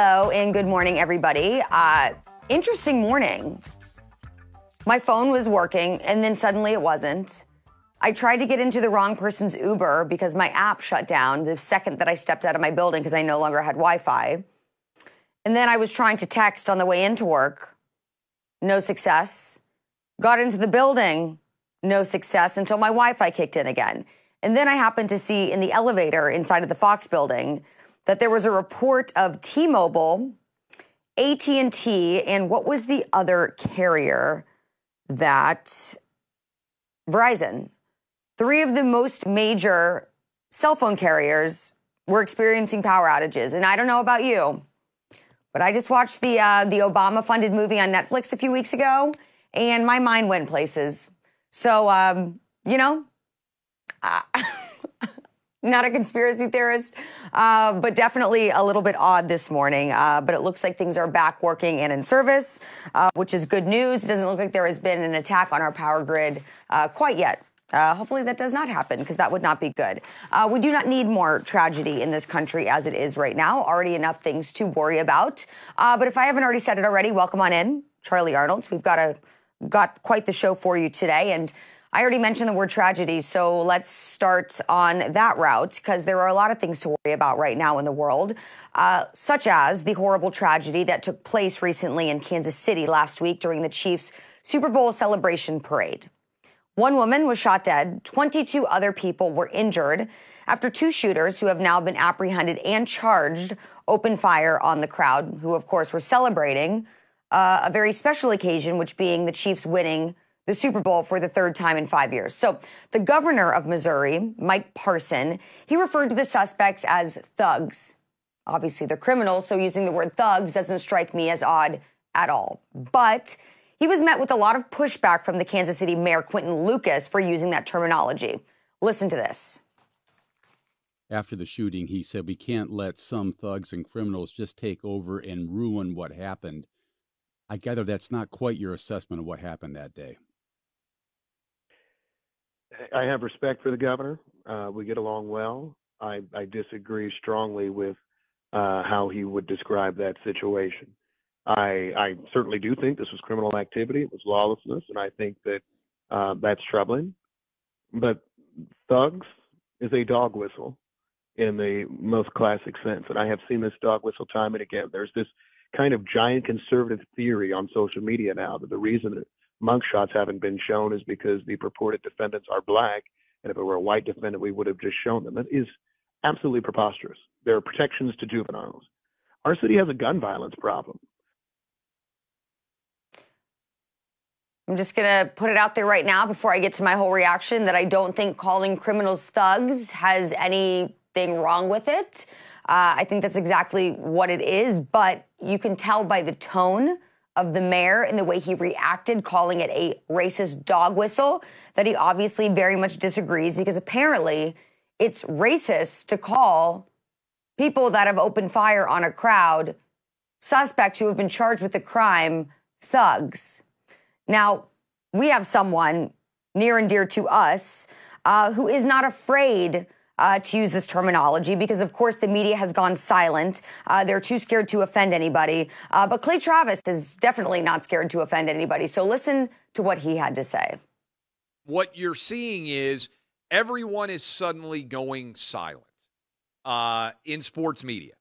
Hello and good morning, everybody. Uh, interesting morning. My phone was working and then suddenly it wasn't. I tried to get into the wrong person's Uber because my app shut down the second that I stepped out of my building because I no longer had Wi Fi. And then I was trying to text on the way into work. No success. Got into the building. No success until my Wi Fi kicked in again. And then I happened to see in the elevator inside of the Fox building that there was a report of T-Mobile, AT&T, and what was the other carrier that Verizon, three of the most major cell phone carriers were experiencing power outages. And I don't know about you, but I just watched the uh, the Obama funded movie on Netflix a few weeks ago, and my mind went places. So um, you know. Uh, not a conspiracy theorist, uh, but definitely a little bit odd this morning. Uh, but it looks like things are back working and in service, uh, which is good news. It doesn't look like there has been an attack on our power grid uh, quite yet. Uh, hopefully that does not happen because that would not be good. Uh, we do not need more tragedy in this country as it is right now. Already enough things to worry about. but if I haven't already said it already, welcome on in, Charly Arnolt. We've got a got quite the show for you today, and I already mentioned the word tragedy, so let's start on that route because there are a lot of things to worry about right now in the world, uh, such as the horrible tragedy that took place recently in Kansas City last week during the Chiefs' Super Bowl celebration parade. One woman was shot dead, 22 other people were injured after two shooters who have now been apprehended and charged opened fire on the crowd, who, of course, were celebrating uh, a very special occasion, which being the Chiefs winning the Super Bowl for the third time in five years. So the governor of Missouri, Mike Parson, he referred to the suspects as thugs. Obviously, they're criminals, so using the word thugs doesn't strike me as odd at all. But he was met with a lot of pushback from the Kansas City Mayor Quinton Lucas for using that terminology. Listen to this. After the shooting, he said, We can't let some thugs and criminals just take over and ruin what happened. I gather that's not quite your assessment of what happened that day. I have respect for the governor. Uh, we get along well. I, I disagree strongly with uh, how he would describe that situation. I, I, certainly do think this was criminal activity. It was lawlessness, and I think that uh, that's troubling. But thugs is a dog whistle in the most classic sense, and I have seen this dog whistle time and again. There's this kind of giant conservative theory on social media now that the reason mugshots haven't been shown is because the purported defendants are black. And if it were a white defendant, we would have just shown them. That is absolutely preposterous. There are protections to juveniles. Our city has a gun violence problem. I'm just going to put it out there right now before I get to my whole reaction that I don't think calling criminals thugs has anything wrong with it. Uh, I think that's exactly what it is, but you can tell by the tone of the mayor and the way he reacted, calling it a racist dog whistle, that he obviously very much disagrees because apparently it's racist to call people that have opened fire on a crowd suspects who have been charged with the crime thugs. Now, we have someone near and dear to us uh, who is not afraid uh, to use this terminology because, of course, the media has gone silent. Uh, they're too scared to offend anybody. Uh, but Clay Travis is definitely not scared to offend anybody. So listen to what he had to say. What you're seeing is everyone is suddenly going silent uh, in sports media.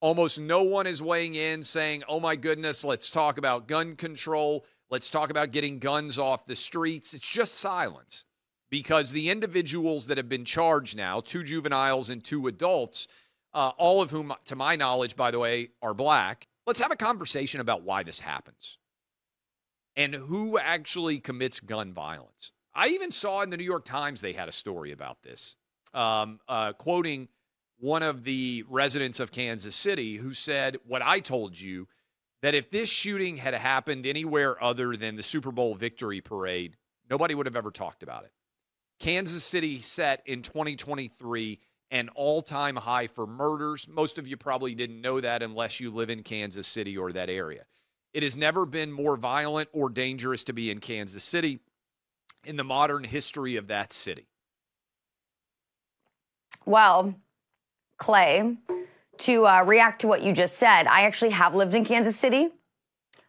Almost no one is weighing in saying, oh my goodness, let's talk about gun control. Let's talk about getting guns off the streets. It's just silence because the individuals that have been charged now, two juveniles and two adults, uh, all of whom, to my knowledge, by the way, are black. Let's have a conversation about why this happens and who actually commits gun violence. I even saw in the New York Times they had a story about this, um, uh, quoting one of the residents of Kansas City who said, What I told you, that if this shooting had happened anywhere other than the Super Bowl victory parade, nobody would have ever talked about it. Kansas City set in 2023 an all time high for murders. Most of you probably didn't know that unless you live in Kansas City or that area. It has never been more violent or dangerous to be in Kansas City in the modern history of that city. Well, Clay, to uh, react to what you just said. I actually have lived in Kansas City.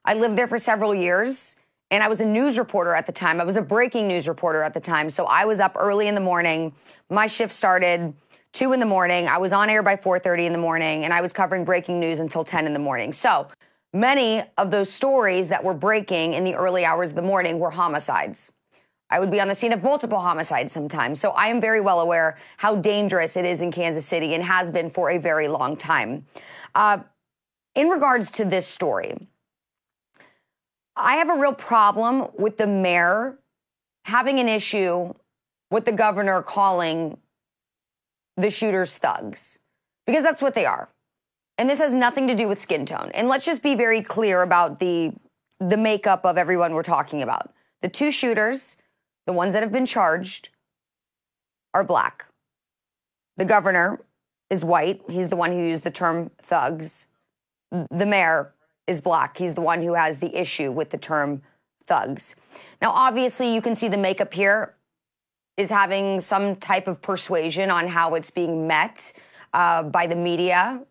I lived there for several years, and I was a news reporter at the time. I was a breaking news reporter at the time. So I was up early in the morning. My shift started two in the morning. I was on air by 4:30 in the morning, and I was covering breaking news until 10 in the morning. So many of those stories that were breaking in the early hours of the morning were homicides. I would be on the scene of multiple homicides sometimes. So I am very well aware how dangerous it is in Kansas City and has been for a very long time. Uh, in regards to this story, I have a real problem with the mayor having an issue with the governor calling the shooters thugs because that's what they are. And this has nothing to do with skin tone. And let's just be very clear about the the makeup of everyone we're talking about. The two shooters, the ones that have been charged, are black. The governor is white. He's the one who used the term thugs. The mayor is black. He's the one who has the issue with the term thugs. Now, obviously, you can see the makeup here is having some type of persuasion on how it's being met uh, by the media,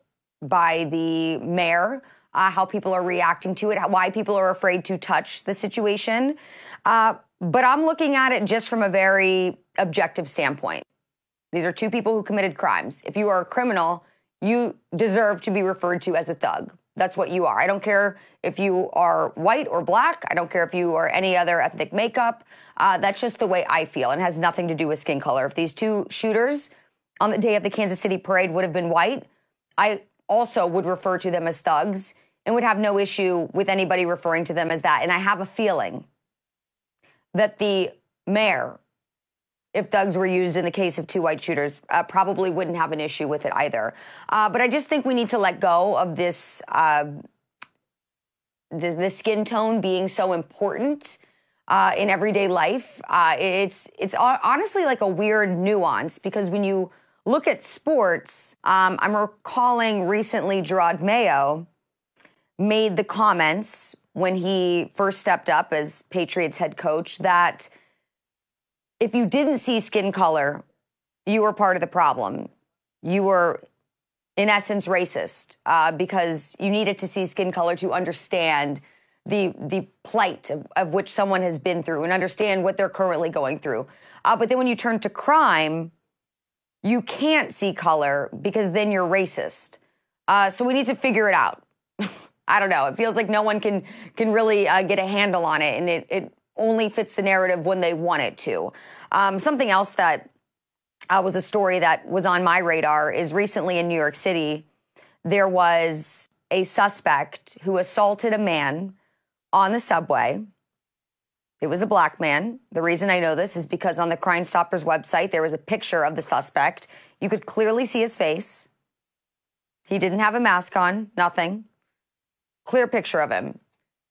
by the mayor, uh, how people are reacting to it, how, why people are afraid to touch the situation. Uh, but I'm looking at it just from a very objective standpoint. These are two people who committed crimes. If you are a criminal, you deserve to be referred to as a thug. That's what you are. I don't care if you are white or black. I don't care if you are any other ethnic makeup. Uh, that's just the way I feel and has nothing to do with skin color. If these two shooters on the day of the Kansas City parade would have been white, I also would refer to them as thugs and would have no issue with anybody referring to them as that. And I have a feeling that the mayor, if thugs were used in the case of two white shooters, uh, probably wouldn't have an issue with it either. Uh, but I just think we need to let go of this, uh, the, the, skin tone being so important. Uh, in everyday life, uh, it's it's honestly like a weird nuance because when you look at sports, um, I'm recalling recently Jerod Mayo made the comments when he first stepped up as Patriots head coach that if you didn't see skin color, you were part of the problem. You were, in essence, racist uh, because you needed to see skin color to understand the the plight of, of, which someone has been through and understand what they're currently going through. Uh, but then when you turn to crime, you can't see color because then you're racist. Uh, so we need to figure it out. I don't know. It feels like no one can can really uh, get a handle on it, and it, it only fits the narrative when they want it to. Um, something else that uh, was a story that was on my radar is recently in New York City, there was a suspect who assaulted a man on the subway. It was a black man. The reason I know this is because on the Crime Stoppers website, there was a picture of the suspect. You could clearly see his face. He didn't have a mask on, nothing. Clear picture of him.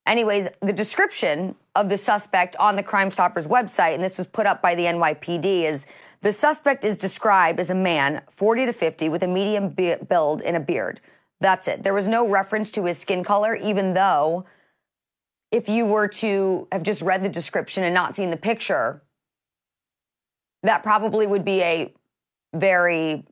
Anyways, the description of the suspect on the Crime Stoppers website, and this was put up by the NYPD, is the suspect is described as a man 40 to 50 with a medium build and a beard. That's it. There was no reference to his skin color, even though if you were to have just read the description and not seen the picture, that probably would be a very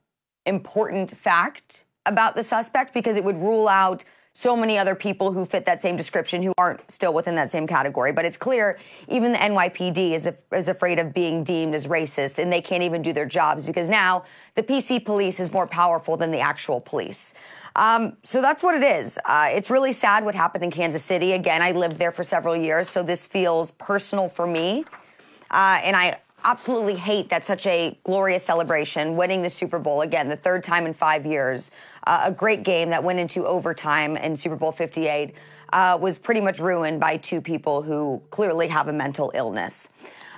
important fact about the suspect because it would rule out so many other people who fit that same description who aren't still within that same category. But it's clear even the NYPD is, af- is afraid of being deemed as racist and they can't even do their jobs because now the PC police is more powerful than the actual police. Um, so that's what it is. Uh, it's really sad what happened in Kansas City. Again, I lived there for several years, so this feels personal for me. Uh, and I absolutely hate that such a glorious celebration, winning the Super Bowl again, the third time in five years, uh, a great game that went into overtime in Super Bowl 58, uh, was pretty much ruined by two people who clearly have a mental illness.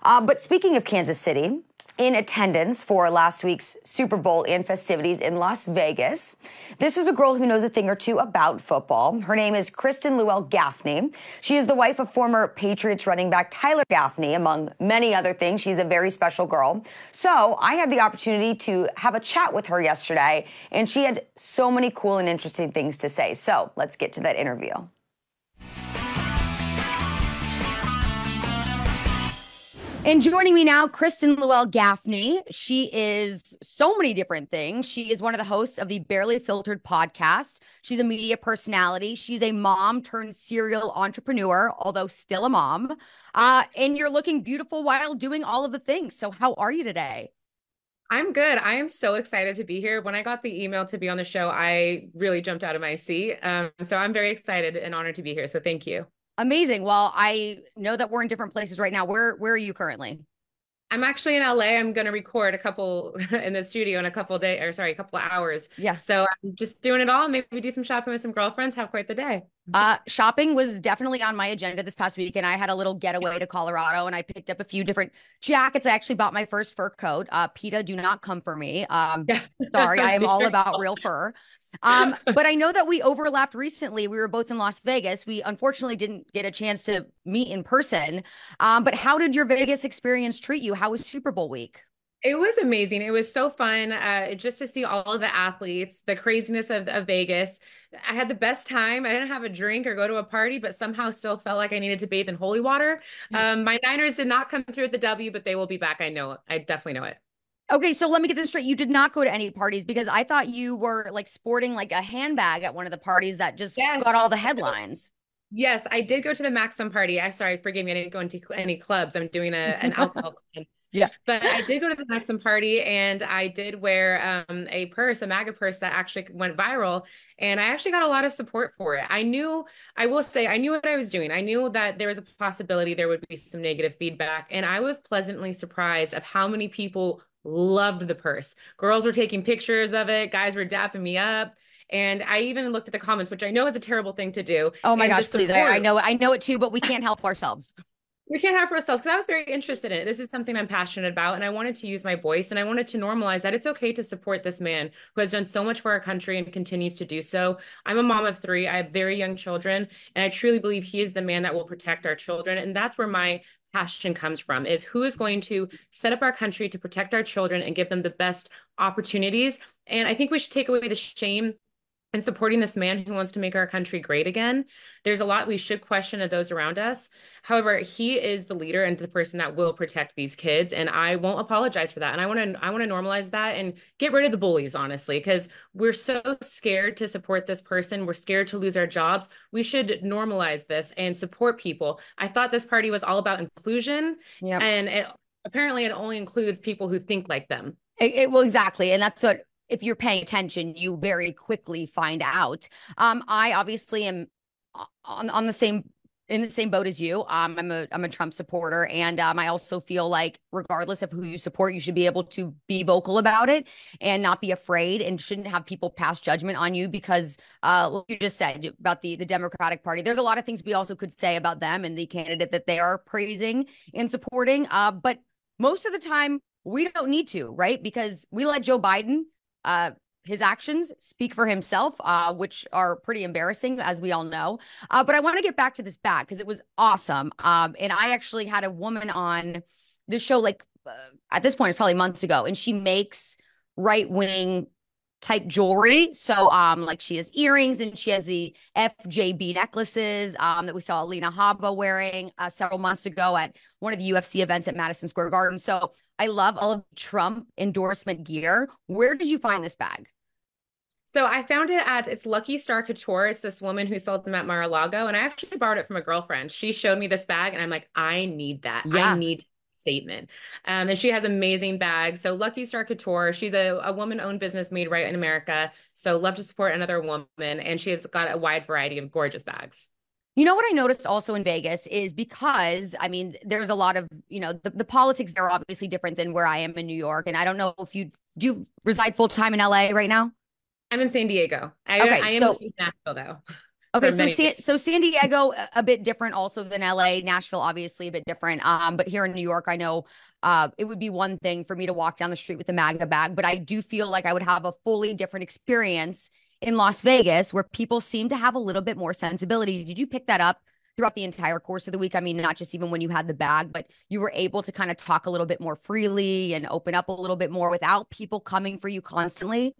Uh, but speaking of Kansas City, in attendance for last week's Super Bowl and festivities in Las Vegas. This is a girl who knows a thing or two about football. Her name is Kristen Louelle Gaffney. She is the wife of former Patriots running back Tyler Gaffney, among many other things. She's a very special girl. So I had the opportunity to have a chat with her yesterday, and she had so many cool and interesting things to say. So let's get to that interview. And joining me now, Kristen Louelle Gaffney. She is so many different things. She is one of the hosts of the Barely Filtered podcast. She's a media personality. She's a mom turned serial entrepreneur, although still a mom. Uh, and you're looking beautiful while doing all of the things. So, how are you today? I'm good. I am so excited to be here. When I got the email to be on the show, I really jumped out of my seat. Um, so I'm very excited and honored to be here. So thank you. Amazing. Well, I know that we're in different places right now. Where where are you currently? I'm actually in LA. I'm going to record a couple in the studio in a couple days, or sorry, a couple of hours. Yeah. So I'm just doing it all. Maybe do some shopping with some girlfriends. Have quite the day. Uh, shopping was definitely on my agenda this past week, and I had a little getaway to Colorado, and I picked up a few different jackets. I actually bought my first fur coat. Uh, PETA, do not come for me. Um, yeah. sorry, I am all about real fur. Um, but I know that we overlapped recently. We were both in Las Vegas. We unfortunately didn't get a chance to meet in person. Um, but how did your Vegas experience treat you? How was Super Bowl week? It was amazing. It was so fun uh, just to see all of the athletes, the craziness of, of Vegas. I had the best time. I didn't have a drink or go to a party, but somehow still felt like I needed to bathe in holy water. Um, my Niners did not come through at the W, but they will be back. I know. I definitely know it. Okay, so let me get this straight. You did not go to any parties because I thought you were like sporting like a handbag at one of the parties that just yes. got all the headlines. Yes, I did go to the Maxim party. I sorry, forgive me, I didn't go into any clubs. I'm doing a an alcohol cleanse. Yeah, but I did go to the Maxim party, and I did wear um, a purse, a MAGA purse that actually went viral, and I actually got a lot of support for it. I knew, I will say, I knew what I was doing. I knew that there was a possibility there would be some negative feedback, and I was pleasantly surprised of how many people loved the purse. Girls were taking pictures of it, guys were dapping me up. And I even looked at the comments, which I know is a terrible thing to do. Oh my gosh, please. I, I know I know it too, but we can't help ourselves. We can't help ourselves because I was very interested in it. This is something I'm passionate about, and I wanted to use my voice and I wanted to normalize that it's okay to support this man who has done so much for our country and continues to do so. I'm a mom of three. I have very young children, and I truly believe he is the man that will protect our children. And that's where my passion comes from is who is going to set up our country to protect our children and give them the best opportunities. And i think we should take away the shame and supporting this man who wants to make our country great again. There's a lot we should question of those around us. However, he is the leader and the person that will protect these kids, and I won't apologize for that. And I want to I want to normalize that and get rid of the bullies, honestly, because we're so scared to support this person. We're scared to lose our jobs. We should normalize this and support people. I thought this party was all about inclusion, yeah, and it, apparently it only includes people who think like them. It, it, well, exactly, and that's what if you're paying attention, you very quickly find out. Um, I obviously am on on the same in the same boat as you. Um, I'm a I'm a Trump supporter, and um, I also feel like regardless of who you support, you should be able to be vocal about it and not be afraid, and shouldn't have people pass judgment on you because, uh, like you just said about the the Democratic Party. There's a lot of things we also could say about them and the candidate that they are praising and supporting. Uh, but most of the time, we don't need to, right? Because we let Joe Biden uh, his actions speak for himself, uh, which are pretty embarrassing, as we all know. Uh, but I want to get back to this bag because it was awesome. Um, and I actually had a woman on the show, like uh, at this point, it's probably months ago, and she makes right wing type jewelry. So um like she has earrings and she has the FJB necklaces um that we saw Alina Habba wearing uh, several months ago at one of the UFC events at Madison Square Garden. So I love all of Trump endorsement gear. Where did you find this bag? So I found it at it's Lucky Star Couture. It's this woman who sold them at Mar-a-Lago, and I actually borrowed it from a girlfriend. She showed me this bag, and I'm like, I need that. Yeah. I need statement. Um, and she has amazing bags. So Lucky Star Couture, she's a, a woman owned business made right in America. So love to support another woman. And she has got a wide variety of gorgeous bags. You know what I noticed also in Vegas is because I mean there's a lot of you know the, the politics there are obviously different than where I am in New York and I don't know if you do you reside full time in LA right now. I'm in San Diego. I, okay, I am so, in Nashville though. Okay, so San, so San Diego a bit different also than LA, Nashville obviously a bit different. Um, but here in New York, I know uh, it would be one thing for me to walk down the street with a MAGA bag, but I do feel like I would have a fully different experience in Las Vegas where people seem to have a little bit more sensibility. Did you pick that up throughout the entire course of the week? I mean, not just even when you had the bag, but you were able to kind of talk a little bit more freely and open up a little bit more without people coming for you constantly.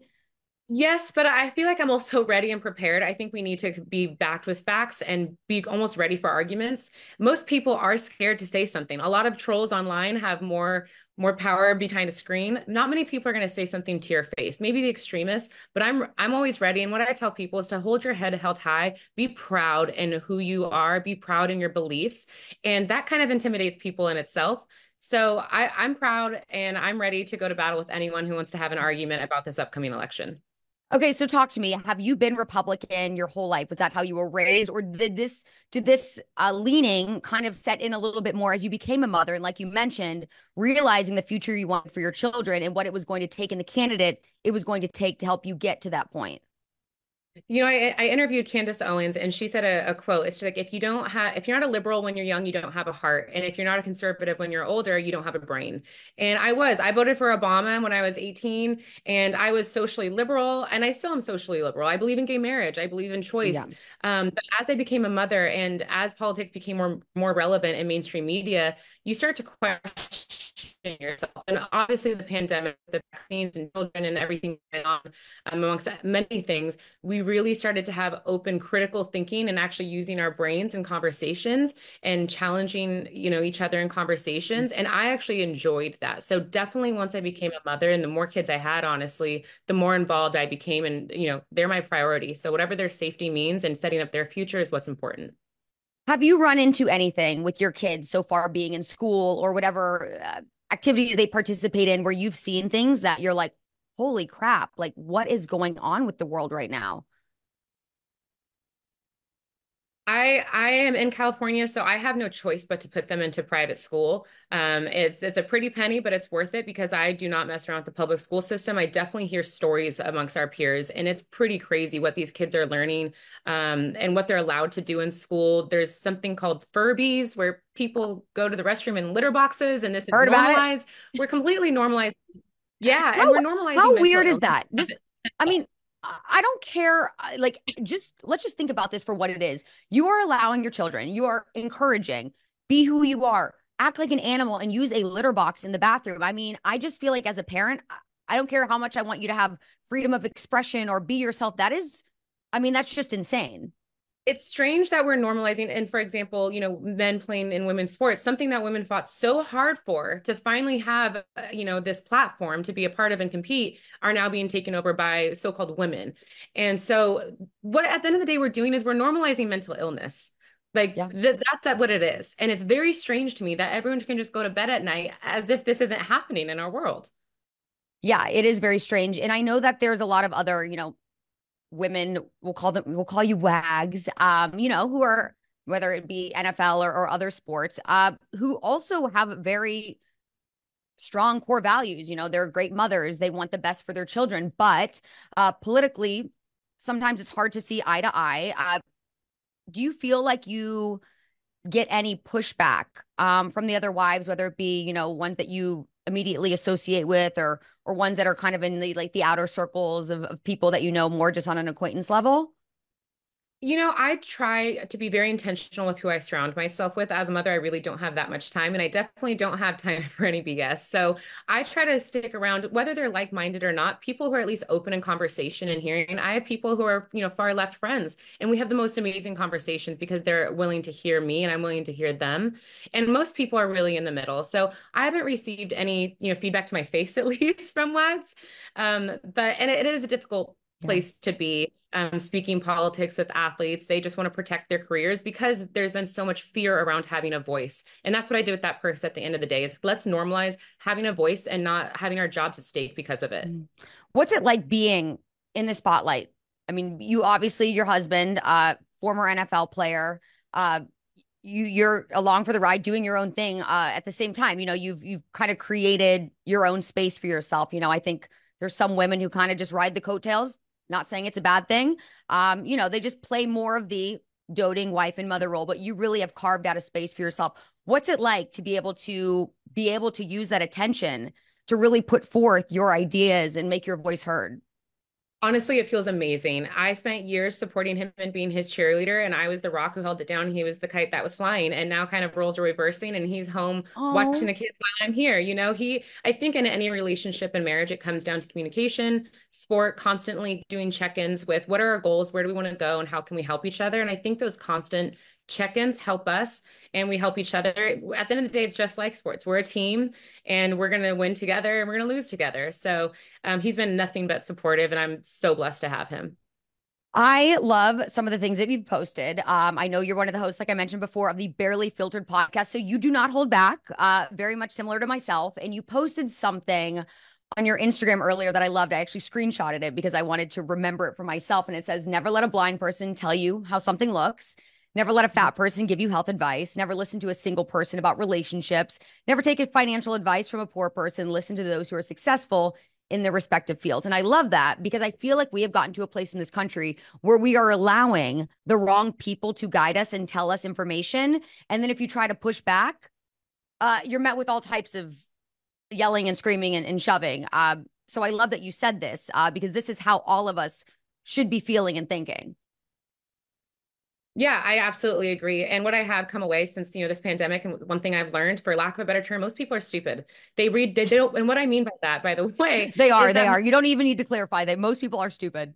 Yes, but I feel like I'm also ready and prepared. I think we need to be backed with facts and be almost ready for arguments. Most people are scared to say something. A lot of trolls online have more more power behind a screen. Not many people are going to say something to your face. Maybe the extremists, but I'm I'm always ready. And what I tell people is to hold your head held high, be proud in who you are, be proud in your beliefs, and that kind of intimidates people in itself. So I, I'm proud and I'm ready to go to battle with anyone who wants to have an argument about this upcoming election. Okay, so talk to me. Have you been Republican your whole life? Was that how you were raised, or did this did this uh, leaning kind of set in a little bit more as you became a mother and, like you mentioned, realizing the future you want for your children and what it was going to take in the candidate it was going to take to help you get to that point? You know, I, I interviewed Candace Owens and she said a, a quote. It's like, if you don't have, if you're not a liberal when you're young, you don't have a heart. And if you're not a conservative when you're older, you don't have a brain. And I was, I voted for Obama when I was 18 and I was socially liberal and I still am socially liberal. I believe in gay marriage. I believe in choice. Yeah. Um, but as I became a mother and as politics became more, more relevant in mainstream media, you start to question yourself. And obviously, the pandemic, the vaccines, and children, and everything going on, um, amongst many things, we really started to have open, critical thinking and actually using our brains in conversations and challenging, you know, each other in conversations. And I actually enjoyed that. So definitely, once I became a mother, and the more kids I had, honestly, the more involved I became, and you know, they're my priority. So whatever their safety means and setting up their future is what's important. Have you run into anything with your kids so far being in school or whatever uh, activities they participate in where you've seen things that you're like, holy crap, like what is going on with the world right now? I I am in California, so I have no choice but to put them into private school. Um, it's it's a pretty penny, but it's worth it because I do not mess around with the public school system. I definitely hear stories amongst our peers, and it's pretty crazy what these kids are learning um, and what they're allowed to do in school. There's something called Furbies, where people go to the restroom in litter boxes, and this is Heard normalized. We're completely normalized. Yeah, how, and we're normalizing. How weird is that? Just, I mean, I don't care. Like, just let's just think about this for what it is. You are allowing your children, you are encouraging, be who you are, act like an animal, and use a litter box in the bathroom. I mean, I just feel like as a parent, I don't care how much I want you to have freedom of expression or be yourself. That is, I mean, that's just insane it's strange that we're normalizing and for example you know men playing in women's sports something that women fought so hard for to finally have uh, you know this platform to be a part of and compete are now being taken over by so-called women. And so what at the end of the day we're doing is we're normalizing mental illness. Like yeah. th- that's what it is. And it's very strange to me that everyone can just go to bed at night as if this isn't happening in our world. Yeah it is very strange. And i know that there's a lot of other you know women we'll call them we'll call you wags um you know who are whether it be nfl or, or other sports uh who also have very strong core values. You know they're great mothers. They want the best for their children. But uh politically sometimes it's hard to see eye to eye. Uh do you feel like you get any pushback um from the other wives whether it be you know ones that you immediately associate with or or ones that are kind of in the like the outer circles of, of people that you know more just on an acquaintance level you know, I try to be very intentional with who I surround myself with. As a mother, I really don't have that much time, and I definitely don't have time for any BS. So I try to stick around, whether they're like minded or not, people who are at least open in conversation and hearing. I have people who are, you know, far left friends, and we have the most amazing conversations because they're willing to hear me and I'm willing to hear them. And most people are really in the middle. So I haven't received any, you know, feedback to my face at least from lads. Um, but and it is a difficult place yeah. to be um, speaking politics with athletes. They just want to protect their careers because there's been so much fear around having a voice. And that's what I did with that purse at the end of the day is let's normalize having a voice and not having our jobs at stake because of it. Mm. What's it like being in the spotlight? I mean, you obviously your husband, uh, former NFL player, uh, you you're along for the ride doing your own thing uh, at the same time you know you've you've kind of created your own space for yourself you know i think there's some women who kind of just ride the coattails not saying it's a bad thing. Um, you know, they just play more of the doting wife and mother role, but you really have carved out a space for yourself. What's it like to be able to be able to use that attention to really put forth your ideas and make your voice heard? Honestly, it feels amazing. I spent years supporting him and being his cheerleader, and I was the rock who held it down. He was the kite that was flying, and now kind of roles are reversing, and he's home Aww. watching the kids while I'm here. You know, he, I think in any relationship and marriage, it comes down to communication, sport, constantly doing check ins with what are our goals, where do we want to go, and how can we help each other. And I think those constant check-ins help us and we help each other at the end of the day it's just like sports we're a team and we're going to win together and we're going to lose together so um, he's been nothing but supportive and i'm so blessed to have him I love some of the things that you've posted. Um, I know you're one of the hosts, like I mentioned before, of the Barely Filtered podcast. So you do not hold back, uh, very much similar to myself. And you posted something on your Instagram earlier that I loved. I actually screenshotted it because I wanted to remember it for myself. And it says, Never let a blind person tell you how something looks. Never let a fat person give you health advice. Never listen to a single person about relationships. Never take financial advice from a poor person. Listen to those who are successful in their respective fields. And I love that because I feel like we have gotten to a place in this country where we are allowing the wrong people to guide us and tell us information. And then if you try to push back, uh, you're met with all types of yelling and screaming and, and shoving. Uh, so I love that you said this uh, because this is how all of us should be feeling and thinking. Yeah, I absolutely agree. And what I have come away since you know this pandemic, and one thing I've learned, for lack of a better term, most people are stupid. They read, they, they don't. And what I mean by that, by the way, they are, they are. You don't even need to clarify that most people are stupid.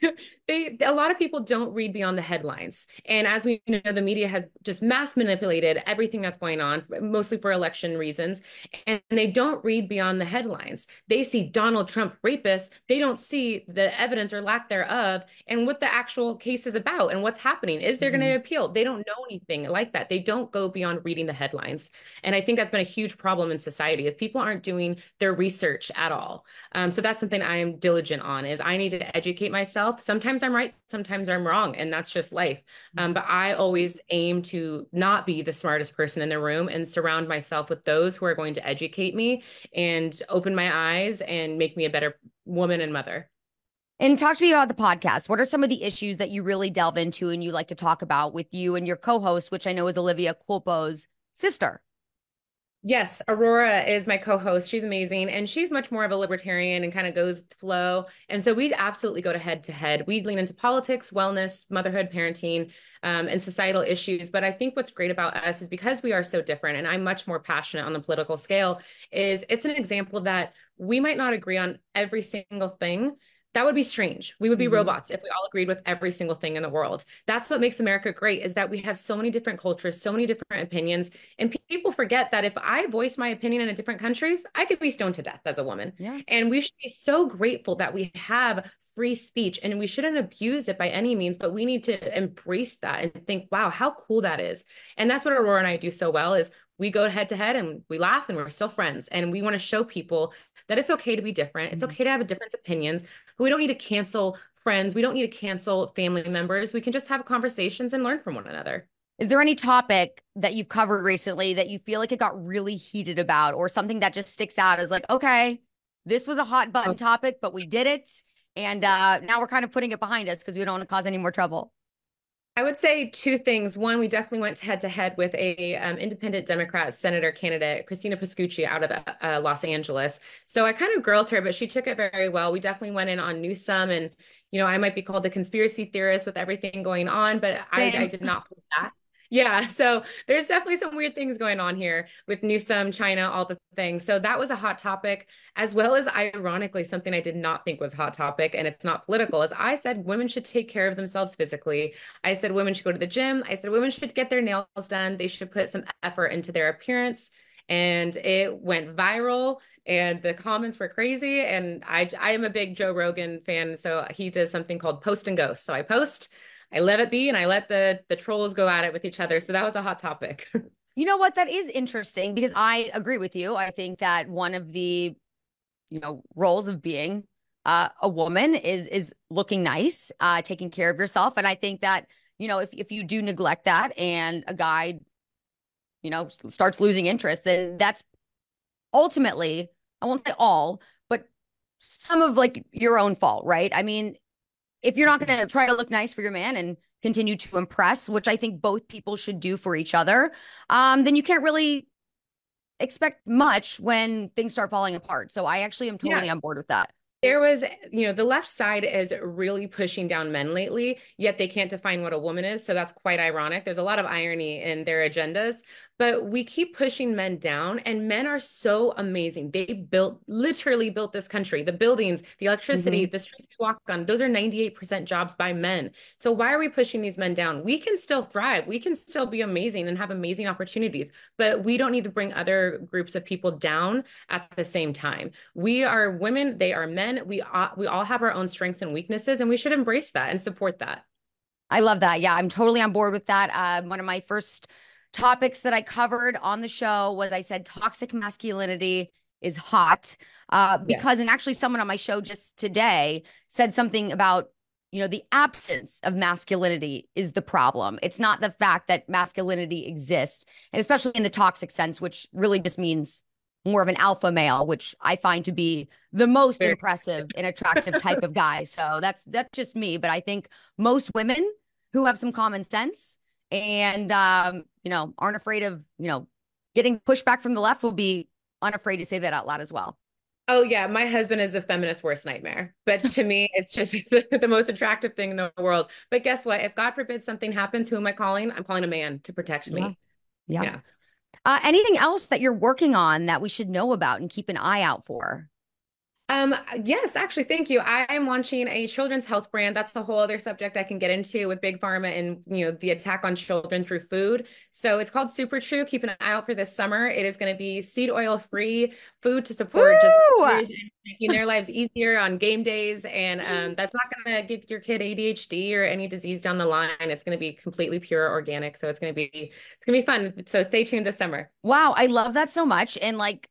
they, a lot of people don't read beyond the headlines. And as we know, the media has just mass manipulated everything that's going on, mostly for election reasons, and they don't read beyond the headlines. They see Donald Trump rapist. They don't see the evidence or lack thereof, and what the actual case is about, and what's happening. Is they're mm-hmm. going to appeal. They don't know anything like that. They don't go beyond reading the headlines. And I think that's been a huge problem in society is people aren't doing their research at all. Um, so that's something I am diligent on is I need to educate myself. Sometimes I'm right, sometimes I'm wrong, and that's just life. Um, but I always aim to not be the smartest person in the room and surround myself with those who are going to educate me and open my eyes and make me a better woman and mother. And talk to me about the podcast. What are some of the issues that you really delve into and you like to talk about with you and your co-host, which I know is Olivia Culpo's sister? Yes, Aurora is my co-host. She's amazing, and she's much more of a libertarian and kind of goes with the flow. And so we absolutely go to head to head. We lean into politics, wellness, motherhood, parenting, um, and societal issues. But I think what's great about us is because we are so different, and I'm much more passionate on the political scale. Is it's an example that we might not agree on every single thing, that would be strange. We would be mm-hmm. robots if we all agreed with every single thing in the world. That's what makes America great is that we have so many different cultures, so many different opinions. And people forget that if I voice my opinion in a different countries, I could be stoned to death as a woman. Yeah. And we should be so grateful that we have free speech and we shouldn't abuse it by any means, but we need to embrace that and think, wow, how cool that is. And that's what Aurora and I do so well is we go head to head and we laugh and we're still friends. And we want to show people that it's okay to be different. It's mm-hmm. okay to have a different opinions, but we don't need to cancel friends. We don't need to cancel family members. We can just have conversations and learn from one another. Is there any topic that you've covered recently that you feel like it got really heated about or something that just sticks out as like, okay, this was a hot button topic, but we did it. And uh, now we're kind of putting it behind us because we don't want to cause any more trouble. I would say two things. One, we definitely went head to head with a um, independent Democrat senator candidate, Christina Pascucci, out of uh, Los Angeles. So I kind of grilled her, but she took it very well. We definitely went in on Newsom, and you know, I might be called the conspiracy theorist with everything going on, but I, I, did not that. Yeah, so there's definitely some weird things going on here with Newsom, China, all the things. So that was a hot topic, as well as ironically something I did not think was a hot topic, and it's not political. As I said, women should take care of themselves physically. I said women should go to the gym. I said women should get their nails done. They should put some effort into their appearance and it went viral and the comments were crazy and i i am a big joe rogan fan so he does something called post and ghost so i post I let it be and I let the the trolls go at it with each other. So that was a hot topic. you know what? That is interesting because I agree with you. I think that one of the you know roles of being uh, a woman is is looking nice, uh, taking care of yourself, and I think that you know if if you do neglect that and a guy you know starts losing interest, then that's ultimately I won't say all, but some of like your own fault, right? I mean, if you're not going to try to look nice for your man and continue to impress, which I think both people should do for each other, um, then you can't really expect much when things start falling apart. So I actually am totally yeah. on board with that. there was, you know, the left side is really pushing down men lately, yet they can't define what a woman is. So that's quite ironic. There's a lot of irony in their agendas but we keep pushing men down and men are so amazing. They built literally built this country the buildings the electricity mm-hmm. the streets we walk on those are 98% jobs by men. So why are we pushing these men down? We can still thrive. We can still be amazing and have amazing opportunities but we don't need to bring other groups of people down at the same time. We are women they are men. We all, we all have our own strengths and weaknesses and we should embrace that and support that. I love that. Yeah, I'm totally on board with that. Uh, one of my first topics that I covered on the show was I said toxic masculinity is hot uh, because, yeah. and actually, someone on my show just today said something about you know the absence of masculinity is the problem. It's not the fact that masculinity exists and especially in the toxic sense which really just means more of an alpha male which i find to be the most Very impressive and attractive type of guy. So that's that's just me but i think most women who have some common sense and um, you know aren't afraid of you know getting pushback from the left will be unafraid to say that out loud as well. Oh yeah, my husband is a feminist worst nightmare. But to me, it's just the most attractive thing in the world. But guess what? If God forbid something happens, who am I calling? I'm calling a man to protect me. Yeah. yeah. Uh, anything else that you're working on that we should know about and keep an eye out for? Um, yes, actually, thank you. I am launching a children's health brand. That's the whole other subject I can get into with big pharma and you know the attack on children through food. So it's called Super True. Keep an eye out for this summer. It is going to be seed oil free food to support Woo! just making their lives easier on game days. And um, that's not going to give your kid ADHD or any disease down the line. It's going to be completely pure organic. So it's going to be it's going to be fun. So stay tuned this summer. Wow, I love that so much. And like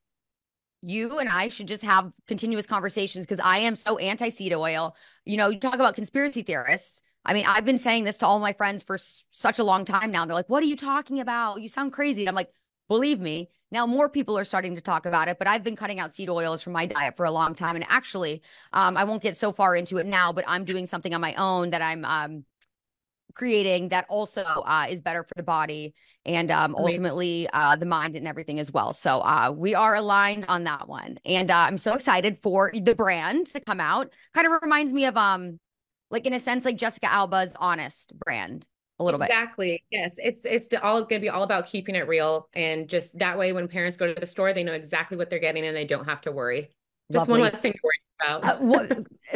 you and I should just have continuous conversations because I am so anti seed oil. You know, you talk about conspiracy theorists. I mean, I've been saying this to all my friends for s- such a long time now. They're like, what are you talking about? You sound crazy. And I'm like, believe me, now more people are starting to talk about it, but I've been cutting out seed oils from my diet for a long time. And actually, um, I won't get so far into it now, but I'm doing something on my own that I'm um, creating that also uh, is better for the body and um, ultimately uh, the mind and everything as well. So uh, we are aligned on that one, and uh, I'm so excited for the brand to come out. Kind of reminds me of um, like in a sense, like Jessica Alba's Honest brand a little exactly. bit. Exactly. Yes. It's it's all going to be all about keeping it real, and just that way, when parents go to the store, they know exactly what they're getting, and they don't have to worry. Just Lovely. one less thing to worry about. Uh, well,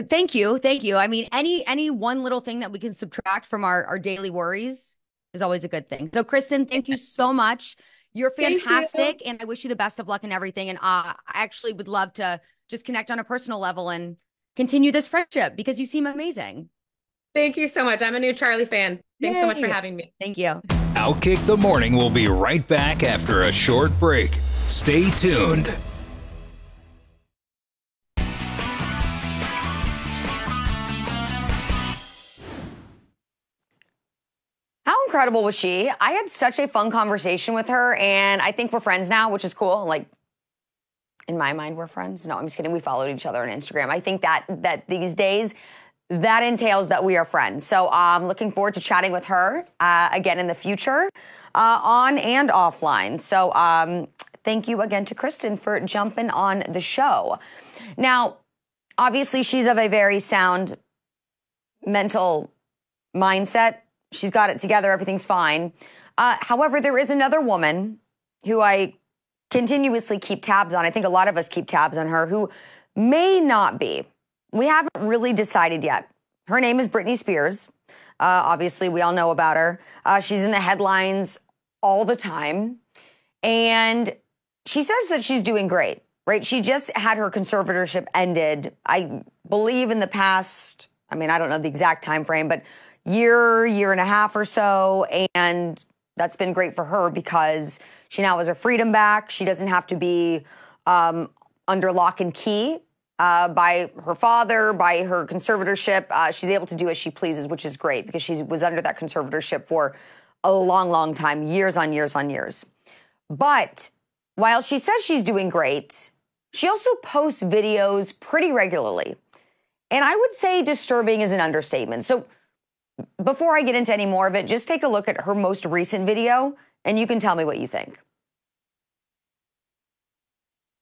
thank you, thank you. I mean, any any one little thing that we can subtract from our our daily worries is always a good thing. So, Kristen, thank you so much. You're fantastic, you. and I wish you the best of luck and everything. And uh, I actually would love to just connect on a personal level and continue this friendship because you seem amazing. Thank you so much. I'm a new Charly fan. Thanks Yay. so much for having me. Thank you. Outkick the Morning We'll be right back after a short break. Stay tuned. Incredible was she? I had such a fun conversation with her, and I think we're friends now, which is cool. Like, in my mind, we're friends. No, I'm just kidding. We followed each other on Instagram. I think that that these days that entails that we are friends. So I'm um, looking forward to chatting with her uh, again in the future, uh, on and offline. So um, thank you again to Kristen for jumping on the show. Now, obviously, she's of a very sound mental mindset She's got it together. Everything's fine. Uh, however, there is another woman who I continuously keep tabs on. I think a lot of us keep tabs on her who may not be. We haven't really decided yet. Her name is Britney Spears. Uh, obviously, we all know about her. Uh, she's in the headlines all the time. And she says that she's doing great, right? She just had her conservatorship ended, I believe, in the past. I mean, I don't know the exact time frame, but year, year and a half or so. And that's been great for her because she now has her freedom back. She doesn't have to be um, under lock and key uh, by her father, by her conservatorship. Uh, she's able to do as she pleases, which is great because she was under that conservatorship for a long, long time, years on years on years. But while she says she's doing great, she also posts videos pretty regularly. And I would say disturbing is an understatement. So before I get into any more of it, just take a look at her most recent video and you can tell me what you think.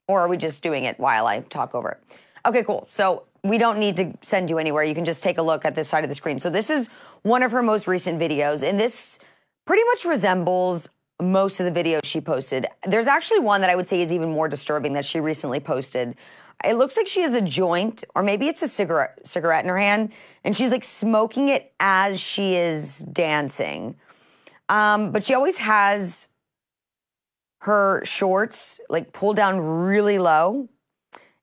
Or are we just doing it while I talk over it? Okay, cool. So we don't need to send you anywhere. You can just take a look at this side of the screen. So this is one of her most recent videos, and this pretty much resembles most of the videos she posted. There's actually one that I would say is even more disturbing that she recently posted. It looks like she has a joint, or maybe it's a cigarette cigarette in her hand, and she's like smoking it as she is dancing. Um, but she always has her shorts like pulled down really low.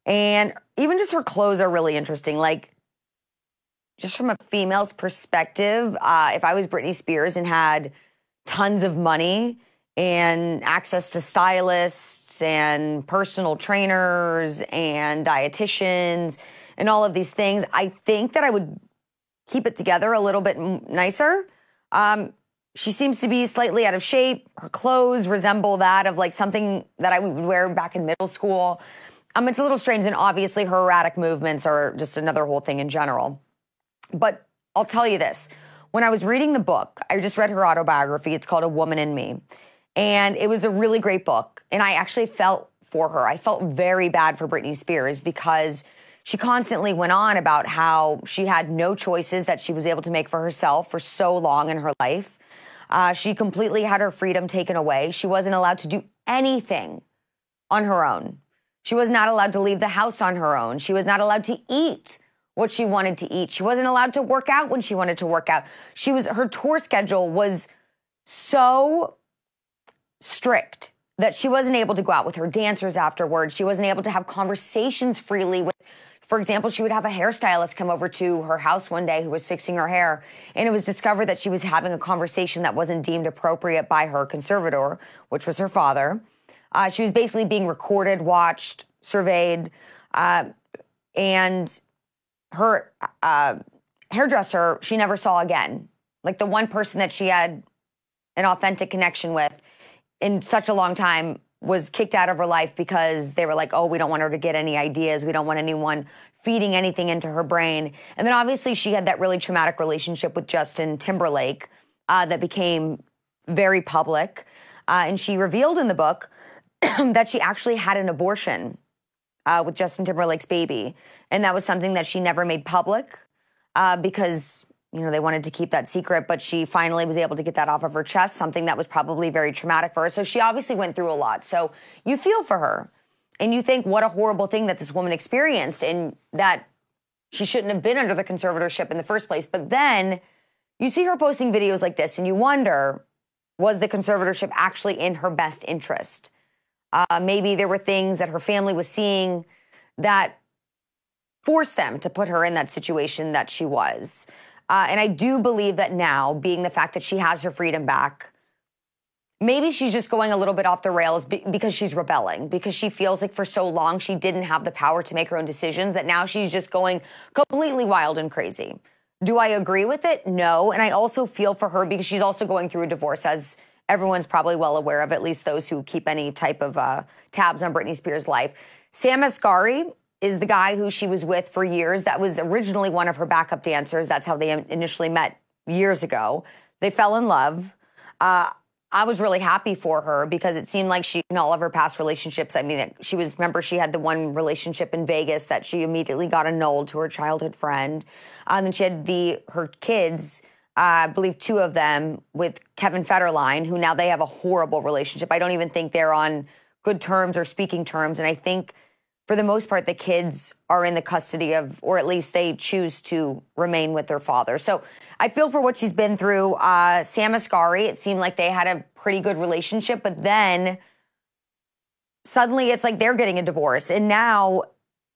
And even just her clothes are really interesting. Like, just from a female's perspective, uh, if I was Britney Spears and had tons of money and access to stylists and personal trainers and dietitians and all of these things, I think that I would keep it together a little bit nicer. Um, she seems to be slightly out of shape. Her clothes resemble that of like something that I would wear back in middle school. Um, it's a little strange, and obviously her erratic movements are just another whole thing in general. But I'll tell you this. When I was reading the book, I just read her autobiography. It's called A Woman in Me. And it was a really great book. And I actually felt for her. I felt very bad for Britney Spears because she constantly went on about how she had no choices that she was able to make for herself for so long in her life. Uh, she completely had her freedom taken away. She wasn't allowed to do anything on her own. She was not allowed to leave the house on her own. She was not allowed to eat what she wanted to eat. She wasn't allowed to work out when she wanted to work out. She was her tour schedule was so strict that she wasn't able to go out with her dancers afterwards. She wasn't able to have conversations freely with for example, she would have a hairstylist come over to her house one day who was fixing her hair, and it was discovered that she was having a conversation that wasn't deemed appropriate by her conservator, which was her father. Uh, she was basically being recorded, watched, surveyed, uh, and her uh, hairdresser she never saw again. Like the one person that she had an authentic connection with in such a long time was kicked out of her life because they were like, oh, we don't want her to get any ideas. We don't want anyone feeding anything into her brain. And then obviously she had that really traumatic relationship with Justin Timberlake uh, that became very public. Uh, and she revealed in the book that she actually had an abortion uh, with Justin Timberlake's baby. And that was something that she never made public uh, because you know, they wanted to keep that secret, but she finally was able to get that off of her chest, something that was probably very traumatic for her. So she obviously went through a lot. So you feel for her and you think, what a horrible thing that this woman experienced and that she shouldn't have been under the conservatorship in the first place. But then you see her posting videos like this and you wonder, was the conservatorship actually in her best interest? Uh, maybe there were things that her family was seeing that forced them to put her in that situation that she was. Uh, and I do believe that now, being the fact that she has her freedom back, maybe she's just going a little bit off the rails be- because she's rebelling, because she feels like for so long she didn't have the power to make her own decisions, that now she's just going completely wild and crazy. Do I agree with it? No. And I also feel for her because she's also going through a divorce, as everyone's probably well aware of, at least those who keep any type of uh, tabs on Britney Spears' life. Sam Asghari is the guy who she was with for years. That was originally one of her backup dancers. That's how they initially met years ago. They fell in love. Uh, I was really happy for her because it seemed like she, in all of her past relationships, I mean, she was, remember, she had the one relationship in Vegas that she immediately got annulled to her childhood friend. Uh, and then she had the, her kids, uh, I believe two of them with Kevin Federline, who now they have a horrible relationship. I don't even think they're on good terms or speaking terms. And I think for the most part, the kids are in the custody of, or at least they choose to remain with their father. So I feel for what she's been through. Uh, Sam Asghari, it seemed like they had a pretty good relationship, but then suddenly it's like they're getting a divorce. And now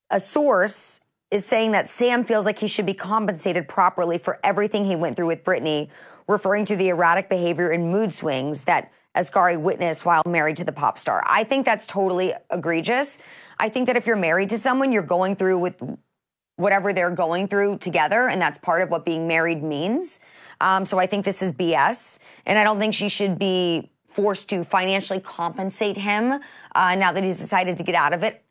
a source is saying that Sam feels like he should be compensated properly for everything he went through with Britney, referring to the erratic behavior and mood swings that Asghari witnessed while married to the pop star. I think that's totally egregious. I think that if you're married to someone, you're going through with whatever they're going through together, and that's part of what being married means. Um, so I think this is BS, and I don't think she should be forced to financially compensate him uh, now that he's decided to get out of it.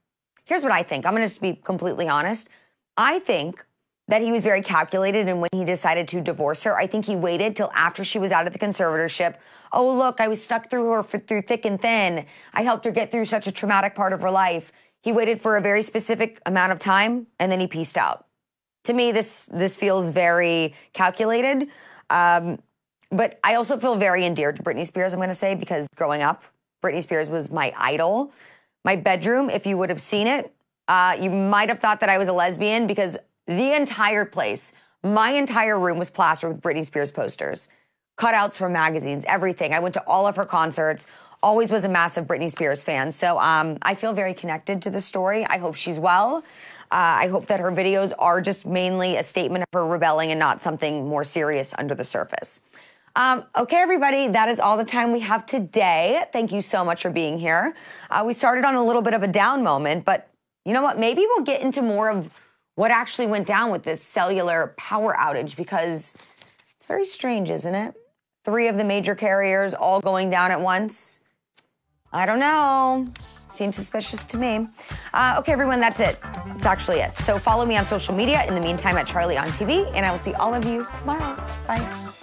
Here's what I think. I'm going to just be completely honest. I think that he was very calculated and when he decided to divorce her i think he waited till after she was out of the conservatorship oh look i was stuck through her for, through thick and thin i helped her get through such a traumatic part of her life He waited for a very specific amount of time and then he pieced out. To me, this this feels very calculated. Um, but I also feel very endeared to Britney Spears, I'm going to say, because growing up, Britney Spears was my idol. My bedroom, if you would have seen it, uh, you might have thought that I was a lesbian because the entire place, my entire room was plastered with Britney Spears posters, cutouts from magazines, everything. I went to all of her concerts, always was a massive Britney Spears fan. So um, I feel very connected to the story. I hope she's well. Uh, I hope that her videos are just mainly a statement of her rebelling and not something more serious under the surface. Um, okay, everybody, that is all the time we have today. Thank you so much for being here. Uh, we started on a little bit of a down moment, but you know what? Maybe we'll get into more of what actually went down with this cellular power outage because it's very strange, isn't it? Three of the major carriers all going down at once. I don't know. Seems suspicious to me. Uh, okay, everyone, that's it. That's actually it. So follow me on social media in the meantime at Charly on TV, and I will see all of you tomorrow. Bye.